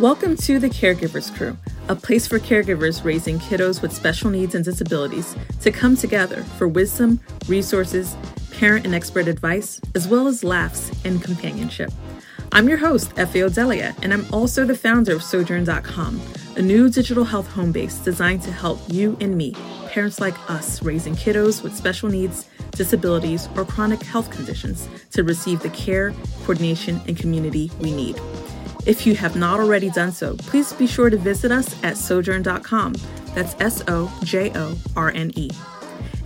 Welcome to the Caregivers Crew, a place for caregivers raising kiddos with special needs and disabilities to come together for wisdom, resources, parent and expert advice, as well as laughs and companionship. I'm your host, Efe Odelia, and I'm also the founder of Sojorne.com, a new digital health home base designed to help you and me, parents like us, raising kiddos with special needs, disabilities, or chronic health conditions to receive the care, coordination, and community we need. If you have not already done so, please be sure to visit us at sojorne.com. That's S O J O R N E.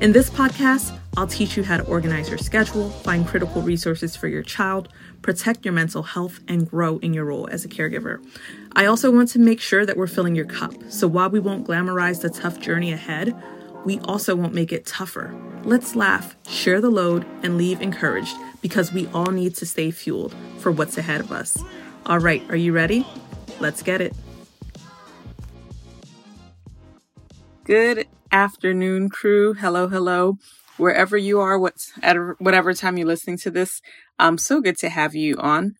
In this podcast, I'll teach you how to organize your schedule, find critical resources for your child, protect your mental health, and grow in your role as a caregiver. I also want to make sure that we're filling your cup. So while we won't glamorize the tough journey ahead, we also won't make it tougher. Let's laugh, share the load, and leave encouraged because we all need to stay fueled for what's ahead of us. All right, are you ready? Let's get it. Good afternoon, crew. Hello, hello. Wherever you are, what's at whatever time you're listening to this, um, so good to have you on.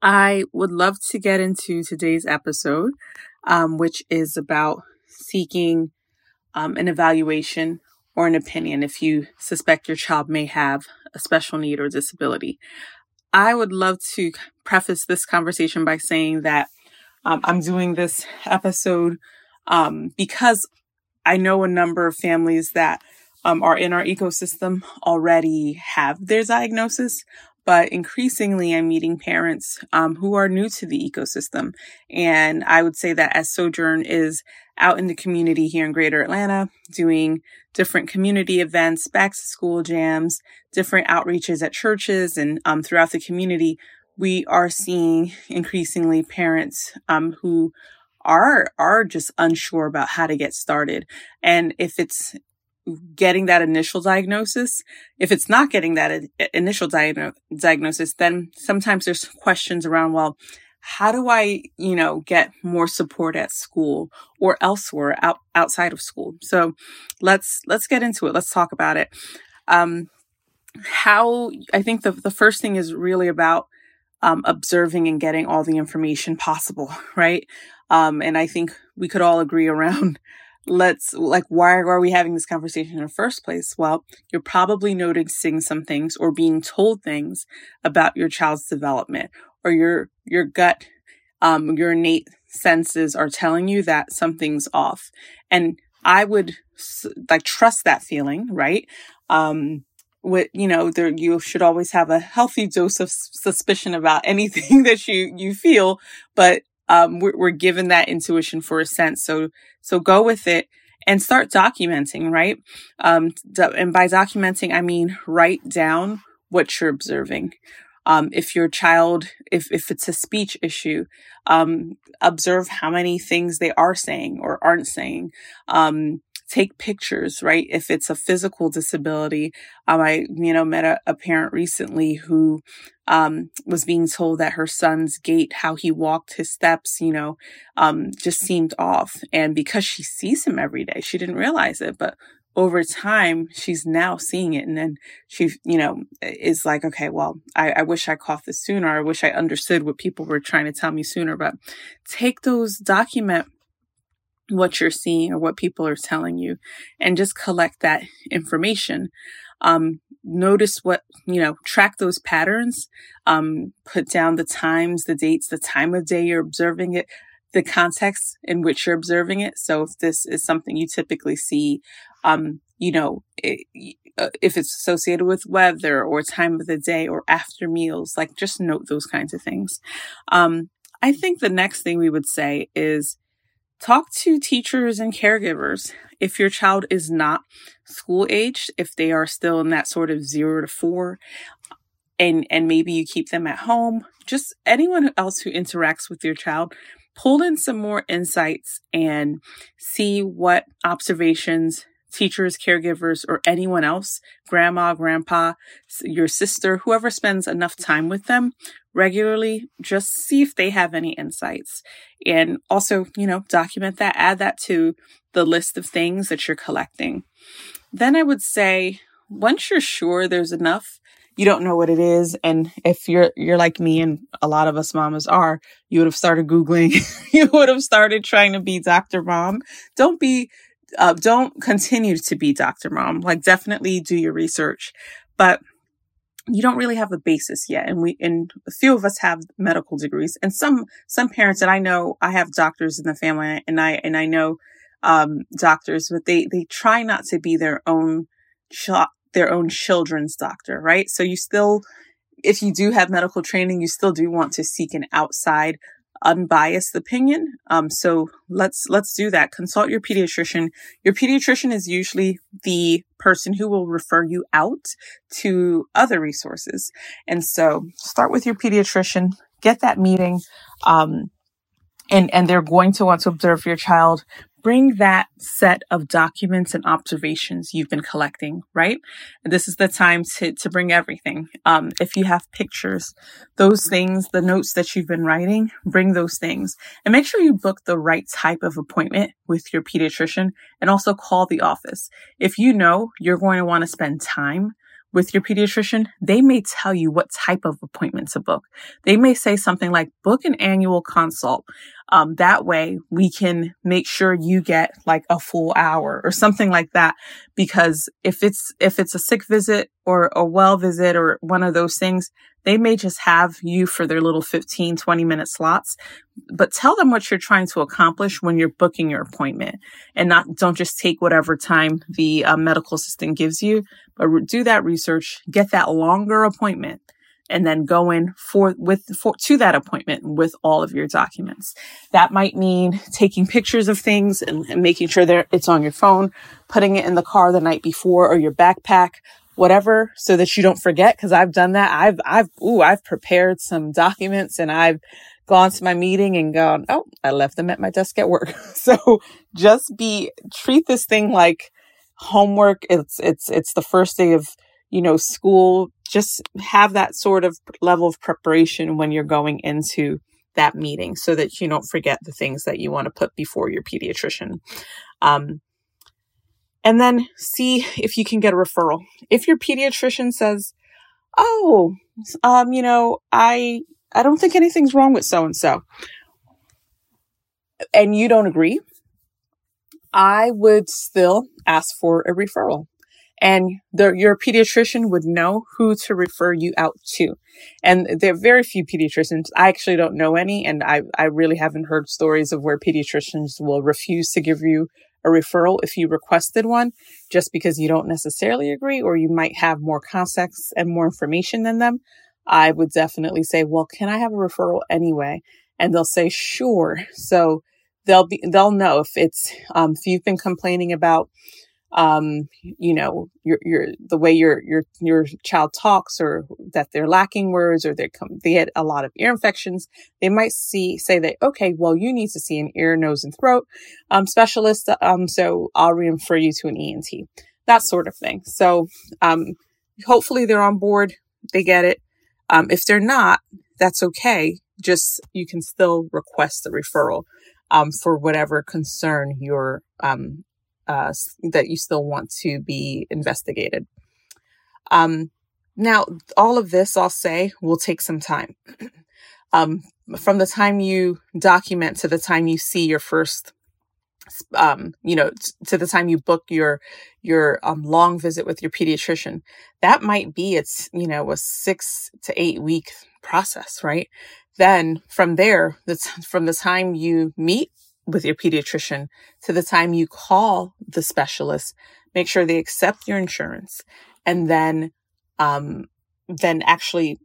I would love to get into today's episode, um, which is about seeking um, an evaluation or an opinion if you suspect your child may have a special need or disability. I would love to preface this conversation by saying that um, I'm doing this episode um, because I know a number of families that um, are in our ecosystem already have their diagnosis, but increasingly I'm meeting parents um, who are new to the ecosystem. And I would say that as Sojorne is out in the community here in greater Atlanta, doing different community events, back to school jams, different outreaches at churches and um, throughout the community, we are seeing increasingly parents um, who are are just unsure about how to get started. And if it's getting that initial diagnosis if it's not getting that initial diagno- diagnosis then sometimes there's questions around well how do I, you know, get more support at school or elsewhere out, outside of school? So let's, let's get into it. Let's talk about it. Um, how I think the, the first thing is really about, um, observing and getting all the information possible, right? Um, and I think we could all agree around let's like why are we having this conversation in the first place well you're probably noticing some things or being told things about your child's development or your your gut um your innate senses are telling you that something's off. And i would like trust that feeling right? Um with you know there you should always have a healthy dose of suspicion about anything that you you feel but um we're, we're given that intuition for a sense. So so go with it and start documenting right? Um and by documenting i mean write down what you're observing um, if your child, if, if it's a speech issue, um, observe how many things they are saying or aren't saying. Um, take pictures, right? If it's a physical disability, um, I, you know, met a, a parent recently who, um, was being told that her son's gait, how he walked his steps, you know, um, just seemed off. And because she sees him every day, she didn't realize it, but over time, she's now seeing it. And then she, you know, is like, okay, well, I, I, wish I caught this sooner. I wish I understood what people were trying to tell me sooner. But take those, document what you're seeing or what people are telling you and just collect that information. Um, notice what, you know, track those patterns, um, put down the times, the dates, the time of day you're observing it the context in which you're observing it. So if this is something you typically see um, you know, it, uh, if it's associated with weather or time of the day or after meals, like just note those kinds of things. Um, I think the next thing we would say is talk to teachers and caregivers. If your child is not school aged, if they are still in that sort of zero to four, and, and maybe you keep them at home, just anyone else who interacts with your child, pull in some more insights and see what observations teachers, caregivers, or anyone else, grandma, grandpa, your sister, whoever spends enough time with them regularly, just see if they have any insights. And also, you know, document that, add that to the list of things that you're collecting. Then I would say, once you're sure there's enough, you don't know what it is. And if you're, you're like me and a lot of us mamas are, you would have started Googling. you would have started trying to be Dr. Mom. Don't be, uh, don't continue to be Dr. Mom. Like definitely do your research, but you don't really have a basis yet. And we, and a few of us have medical degrees and some, some parents, and I know I have doctors in the family and I, and I know, um, doctors, but they, they try not to be their own, their own children's doctor, right? So you still, if you do have medical training, you still do want to seek an outside unbiased opinion. Um, so let's, let's do that. Consult your pediatrician. Your pediatrician is usually the person who will refer you out to other resources. And so start with your pediatrician, get that meeting. Um, and, and they're going to want to observe your child bring that set of documents and observations you've been collecting, right? This is the time to, to bring everything. Um, if you have pictures, those things, the notes that you've been writing, bring those things and make sure you book the right type of appointment with your pediatrician and also call the office. If you know you're going to want to spend time with your pediatrician, they may tell you what type of appointment to book. They may say something like book an annual consult. Um, that way we can make sure you get like a full hour or something like that. Because if it's, if it's a sick visit or a well visit or one of those things, they may just have you for their little 15, 20 minute slots, but tell them what you're trying to accomplish when you're booking your appointment and not, don't just take whatever time the uh, medical assistant gives you, do that research, get that longer appointment and then go in for with for to that appointment with all of your documents. That might mean taking pictures of things and, and making sure that it's on your phone, putting it in the car the night before or your backpack, whatever, so that you don't forget. Cause I've done that. I've, I've, ooh, I've prepared some documents and I've gone to my meeting and gone, oh, I left them at my desk at work. so just be, treat this thing like homework. It's, it's, it's the first day of, you know, school just have that sort of level of preparation when you're going into that meeting so that you don't forget the things that you want to put before your pediatrician. Um, and then see if you can get a referral. If your pediatrician says, "Oh, um, you know, I I don't think anything's wrong with so and so," and you don't agree, I would still ask for a referral and the, your pediatrician would know who to refer you out to. And there are very few pediatricians. I actually don't know any, and I, I really haven't heard stories of where pediatricians will refuse to give you a referral if you requested one just because you don't necessarily agree or you might have more context and more information than them. I would definitely say, well, can I have a referral anyway? And they'll say, sure. So they'll be, they'll know if it's, um, if you've been complaining about, um, you know, your, your, the way your, your, your child talks or that they're lacking words or they come, they had a lot of ear infections. They might see, say that, okay, well, you need to see an ear, nose and throat, um, specialist. Um, so I'll refer you to an ENT, that sort of thing. So, um, hopefully they're on board. They get it. Um, if they're not, that's okay. Just, you can still request the referral. Um, for whatever concern you're um, uh, that you still want to be investigated. Um, now, all of this, I'll say, will take some time. um, from the time you document to the time you see your first um, you know, t- to the time you book your your um, long visit with your pediatrician, that might be it's you know a six to eight week process, right? Then from there, that's from the time you meet with your pediatrician to the time you call the specialist, make sure they accept your insurance and then, um, then actually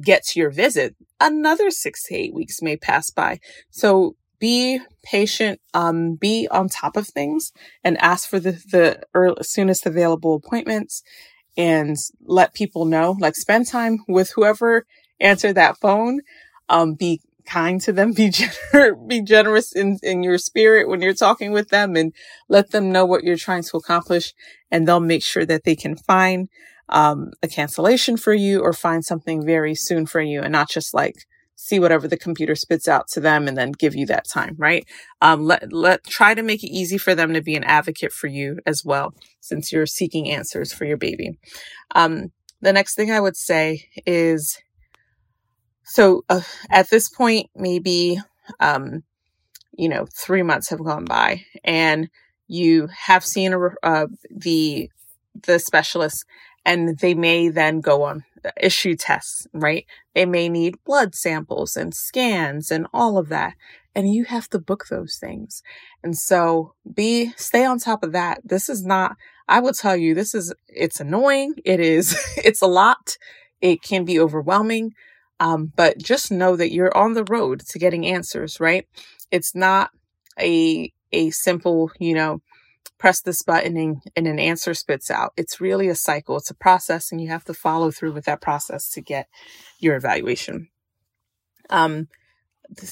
get to your visit. Another six to eight weeks may pass by. So be patient, um, be on top of things and ask for the, the early, soonest available appointments and let people know, like spend time with whoever answered that phone. Um, be kind to them, be gener- be generous in, in your spirit when you're talking with them and let them know what you're trying to accomplish. And they'll make sure that they can find, um, a cancellation for you or find something very soon for you and not just like see whatever the computer spits out to them and then give you that time, right? Um, let, let, try to make it easy for them to be an advocate for you as well, since you're seeking answers for your baby. Um, the next thing I would say is so uh, at this point, maybe, um, you know, three months have gone by and you have seen a, uh, the, the specialist and they may then go on issue tests, right? They may need blood samples and scans and all of that. And you have to book those things. And so be, stay on top of that. This is not, I will tell you, this is, it's annoying. It is, it's a lot. It can be overwhelming. Um, but just know that you're on the road to getting answers, right? It's not a, a simple, you know, press this button and, and an answer spits out. It's really a cycle. It's a process and you have to follow through with that process to get your evaluation. Um,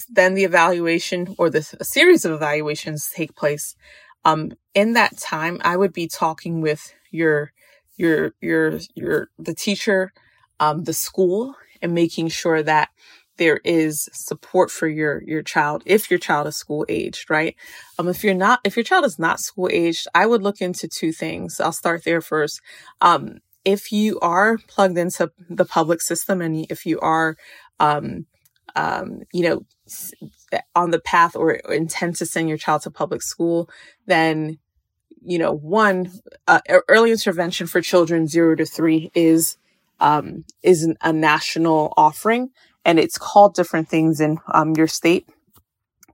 then the evaluation or the series of evaluations take place. Um, in that time, I would be talking with your, your, your, your, the teacher, um, the school and making sure that there is support for your your child if your child is school aged right? Um if you're not if your child is not school aged i would look into two things. I'll start there first. Um if you are plugged into the public system and if you are um um you know on the path or intend to send your child to public school then you know one uh, early intervention for children 0 to 3 is um, is a national offering and it's called different things in um, your state.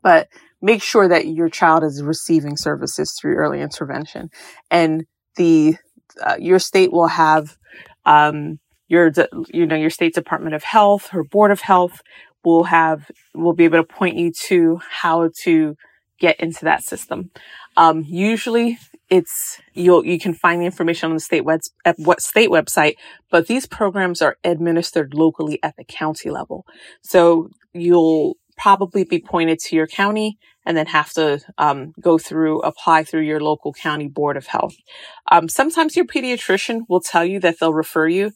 But make sure that your child is receiving services through early intervention, and the uh, your state will have um, your you know your state Department of Health or Board of Health will have will be able to point you to how to get into that system. Um, usually it's you'll you can find the information on the state web at what state website but these programs are administered locally at the county level. So you'll probably be pointed to your county and then have to um, go through apply through your local county board of health. Um, sometimes your pediatrician will tell you that they'll refer you.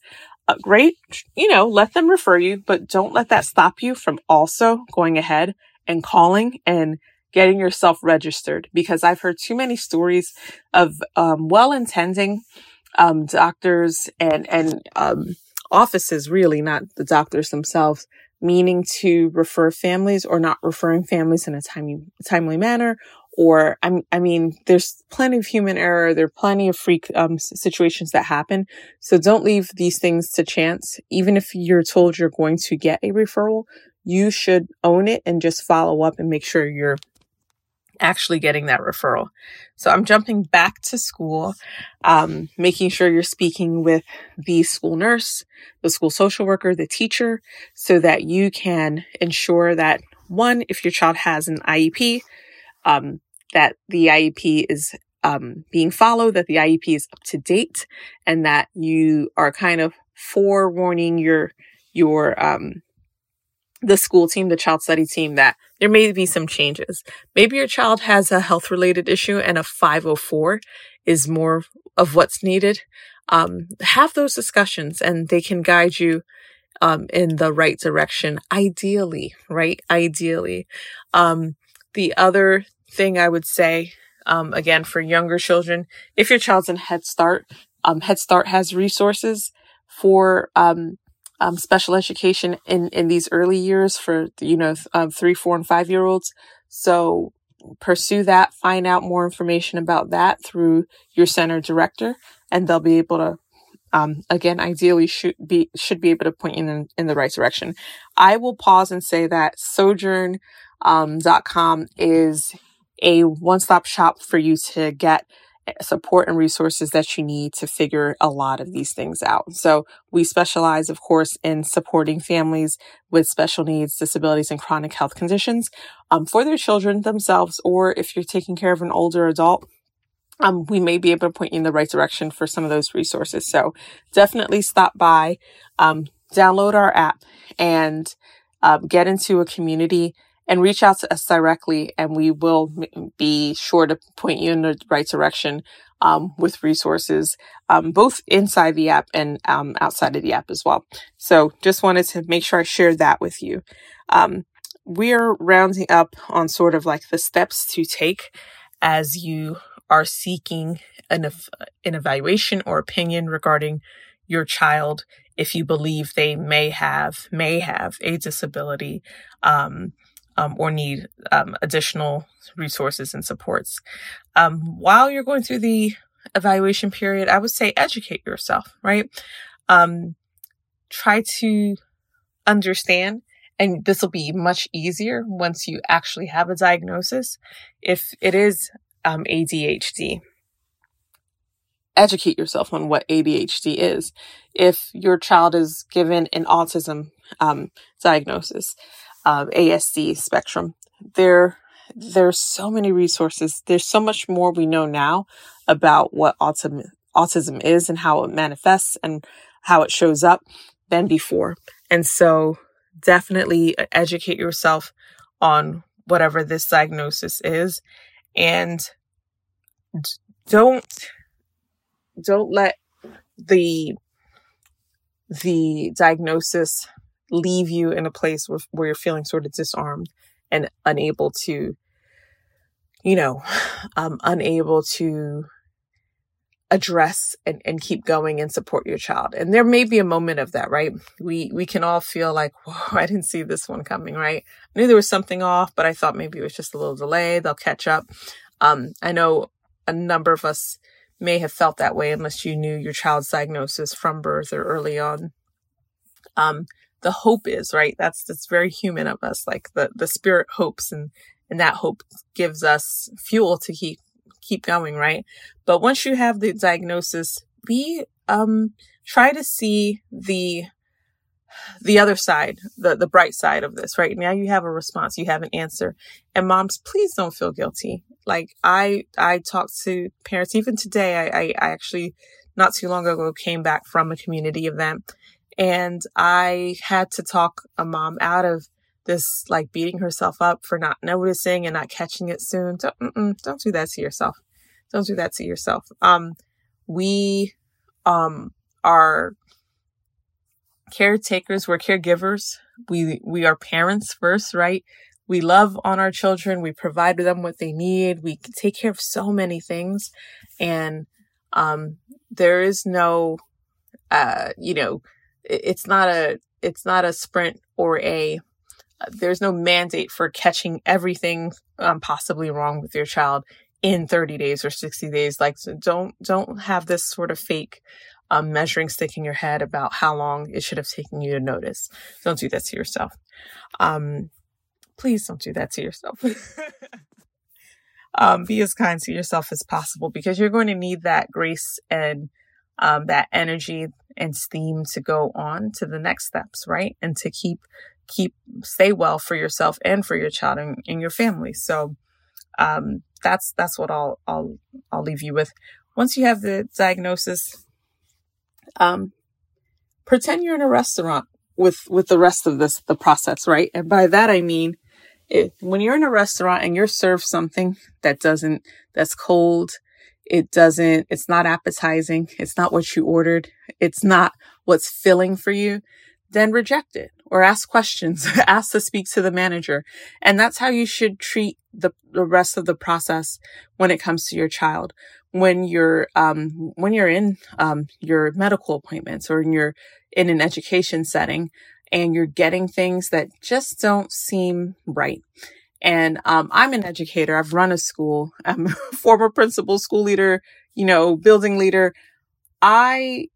Uh, great you know let them refer you but don't let that stop you from also going ahead and calling and getting yourself registered because I've heard too many stories of um, well-intending um, doctors and and um, offices, really not the doctors themselves, meaning to refer families or not referring families in a timely timely manner. Or I, I mean, there's plenty of human error. There are plenty of freak um, situations that happen. So don't leave these things to chance. Even if you're told you're going to get a referral, you should own it and just follow up and make sure you're actually getting that referral. So I'm jumping back to school, um, making sure you're speaking with the school nurse, the school social worker, the teacher, so that you can ensure that one, if your child has an IEP, um, that the IEP is um, being followed, that the IEP is up to date, and that you are kind of forewarning your your um, the school team, the child study team, that there may be some changes. Maybe your child has a health related issue and a 504 is more of what's needed. Um, have those discussions and they can guide you um, in the right direction, ideally, right? Ideally. Um, the other thing I would say, um, again, for younger children, if your child's in Head Start, um, Head Start has resources for um, um, special education in, in these early years for, you know, um, three, four, and five year olds. So pursue that, find out more information about that through your center director, and they'll be able to, um, again, ideally should be, should be able to point you in, in the right direction. I will pause and say that sojorne, um, .com is a one-stop shop for you to get support and resources that you need to figure a lot of these things out. So we specialize, of course, in supporting families with special needs, disabilities, and chronic health conditions um, for their children themselves, or if you're taking care of an older adult. Um, we may be able to point you in the right direction for some of those resources. So definitely stop by, um, download our app, and uh, get into a community and reach out to us directly and we will be sure to point you in the right direction um, with resources um, both inside the app and um, outside of the app as well. So just wanted to make sure i shared that with you. Um, we're rounding up on sort of like the steps to take as you are seeking an, an evaluation or opinion regarding your child if you believe they may have may have a disability. Um, um, or need um, additional resources and supports. Um, while you're going through the evaluation period, I would say educate yourself, right? Um, try to understand, and this will be much easier once you actually have a diagnosis. If it is um, ADHD, educate yourself on what ADHD is. If your child is given an autism um, diagnosis, uh, ASD spectrum. There, there's so many resources. There's so much more we know now about what autism autism is and how it manifests and how it shows up than before. And so, definitely educate yourself on whatever this diagnosis is, and don't don't let the the diagnosis leave you in a place where, where you're feeling sort of disarmed and unable to, you know, um, unable to address and, and keep going and support your child. And there may be a moment of that, right? We, we can all feel like, whoa, I didn't see this one coming, right? I knew there was something off, but I thought maybe it was just a little delay. They'll catch up. Um, I know a number of us may have felt that way unless you knew your child's diagnosis from birth or early on. Um, the hope is, right? That's, that's very human of us. Like the, the spirit hopes and, and that hope gives us fuel to keep, keep going, right? But once you have the diagnosis, be, um, try to see the, the other side, the, the bright side of this, right? Now you have a response, you have an answer. And moms, please don't feel guilty. Like I, I talk to parents, even today, I, I, I actually not too long ago came back from a community event and I had to talk a mom out of this, like beating herself up for not noticing and not catching it soon. Don't, don't do that to yourself. Don't do that to yourself. Um, we, um, are caretakers. We're caregivers. We, we are parents first, right? We love on our children. We provide them what they need. We take care of so many things. And, um, there is no, uh, you know, it's not a it's not a sprint or a there's no mandate for catching everything um, possibly wrong with your child in 30 days or 60 days. Like so don't don't have this sort of fake um, measuring stick in your head about how long it should have taken you to notice. Don't do that to yourself. Um, please don't do that to yourself. Um, be as kind to yourself as possible because you're going to need that grace and um, that energy and steam to go on to the next steps, right? And to keep keep stay well for yourself and for your child and, and your family. So um, that's that's what I'll I'll I'll leave you with. Once you have the diagnosis, um, pretend you're in a restaurant with with the rest of this the process, right? And by that I mean if, when you're in a restaurant and you're served something that doesn't that's cold it doesn't, it's not appetizing. It's not what you ordered. It's not what's filling for you. Then reject it or ask questions, ask to speak to the manager. And that's how you should treat the, the rest of the process when it comes to your child. When you're, um, when you're in, um, your medical appointments or in your, in an education setting and you're getting things that just don't seem right. And um, I'm an educator. I've run a school. I'm a former principal, school leader, you know, building leader. I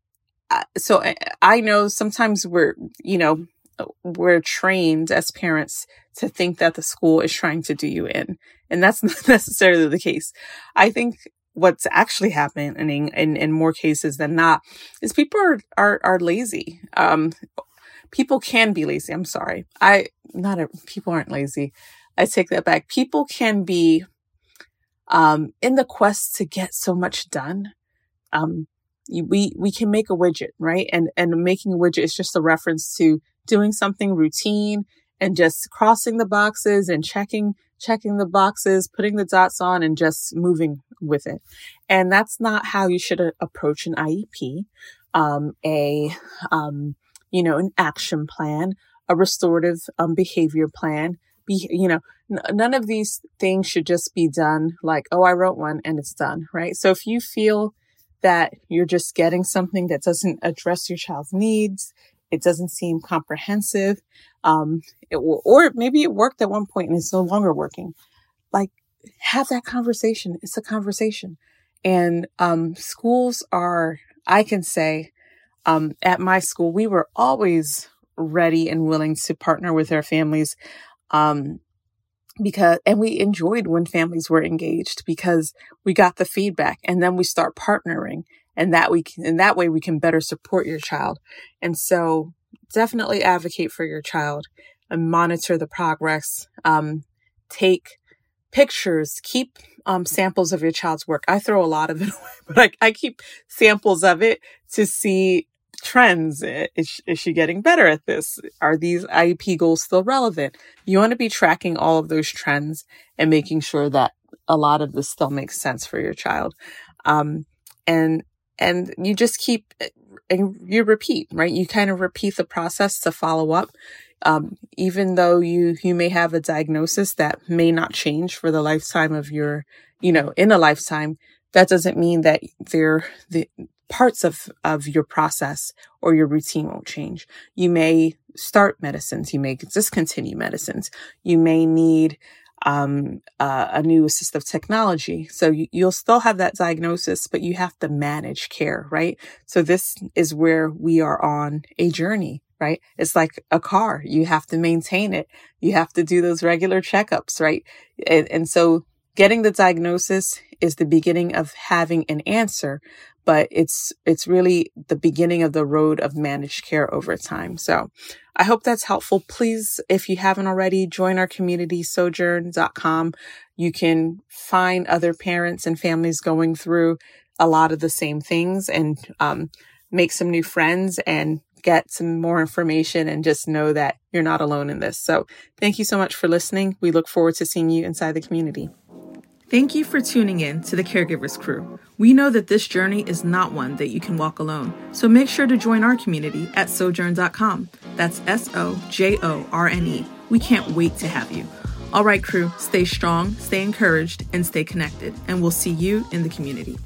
uh, so I know sometimes we're you know we're trained as parents to think that the school is trying to do you in, and that's not necessarily the case. I think what's actually happening in, in more cases than not is people are are, are lazy. Um, people can be lazy. I'm sorry. I not a, people aren't lazy. I take that back. People can be um, in the quest to get so much done. Um, we we can make a widget, right? And and making a widget is just a reference to doing something routine and just crossing the boxes and checking checking the boxes, putting the dots on, and just moving with it. And that's not how you should approach an IEP, um, a um, you know, an action plan, a restorative um, behavior plan be, you know, n- none of these things should just be done like, oh, I wrote one and it's done, right? So if you feel that you're just getting something that doesn't address your child's needs, it doesn't seem comprehensive, um, it, or maybe it worked at one point and it's no longer working. Like, have that conversation. It's a conversation. And um, schools are, I can say, um, at my school, we were always ready and willing to partner with our families um, because and we enjoyed when families were engaged because we got the feedback and then we start partnering and that we can and that way we can better support your child. And so definitely advocate for your child and monitor the progress. Um, take pictures keep um, samples of your child's work. I throw a lot of it away but I, I keep samples of it to see trends? Is, is she getting better at this? Are these IEP goals still relevant? You want to be tracking all of those trends and making sure that a lot of this still makes sense for your child. Um, and, and you just keep, and you repeat, right? You kind of repeat the process to follow up. Um, even though you, you may have a diagnosis that may not change for the lifetime of your, you know, in a lifetime, that doesn't mean that they're the parts of, of your process or your routine won't change. You may start medicines. You may discontinue medicines. You may need um, uh, a new assistive technology. So you, you'll still have that diagnosis, but you have to manage care, right? So this is where we are on a journey, right? It's like a car. You have to maintain it. You have to do those regular checkups, right? And, and so getting the diagnosis is the beginning of having an answer, but it's it's really the beginning of the road of managed care over time. So I hope that's helpful. Please, if you haven't already, join our community, sojorne.com. You can find other parents and families going through a lot of the same things and um, make some new friends and get some more information and just know that you're not alone in this. So thank you so much for listening. We look forward to seeing you inside the community. Thank you for tuning in to the Caregivers Crew. We know that this journey is not one that you can walk alone, so make sure to join our community at sojorne.com. That's S O J O R N E. We can't wait to have you. All right, crew, stay strong, stay encouraged, and stay connected, and we'll see you in the community.